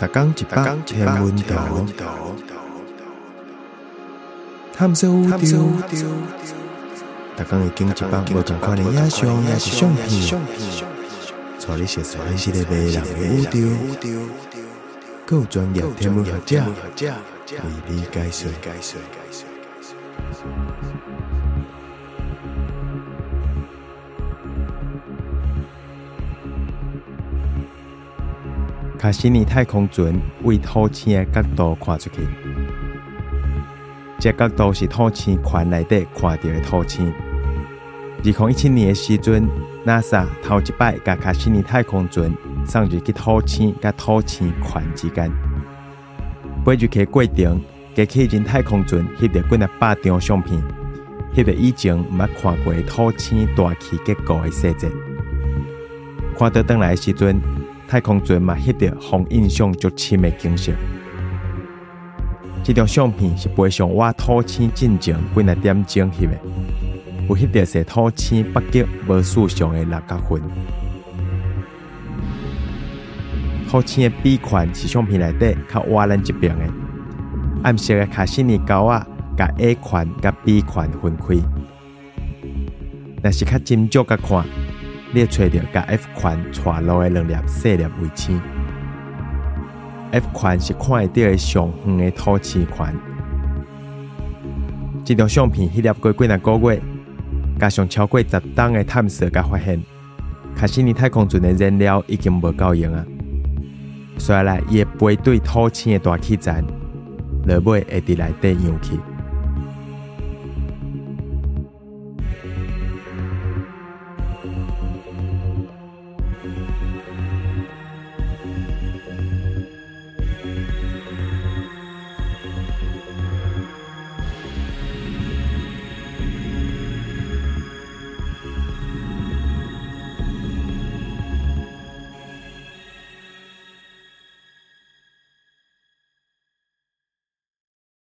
逐工一百天文图，探索宇宙。逐工会经一百无同款的影像，也是相片，带你熟悉认识个迷人的宇宙。有专业天文学者为你解说。卡西尼太空船为土星的角度看出去，这角度是土星环内底看到的土星。二零一七年的时阵，NASA 头一摆甲卡西尼太空船送入去土星甲土星环之间，飞入去过程，加起人太空船翕到几啊百张相片，翕到以前毋捌看过土星大气结构的细节。看到登来的时阵。太空船嘛，翕到红印象足深的景色。这张相片是背上我土星进前几啊点钟翕的，有翕到是土星北极无数上的六角云。土星的 B 款是相片内底较瓦咱一边的，暗色的卡西尼胶啊，甲 A 款甲 B 款分开。若是较斟酌甲看。你找到甲 F 款带落的两粒细粒卫星，F 款是看会到上远的土星环。这张相片翕录过几若个月，加上超过十档的探索，甲发现，卡西尼太空船的燃料已经无够用啊！所以来，伊会背对土星的大气层，落尾会伫内底扬起。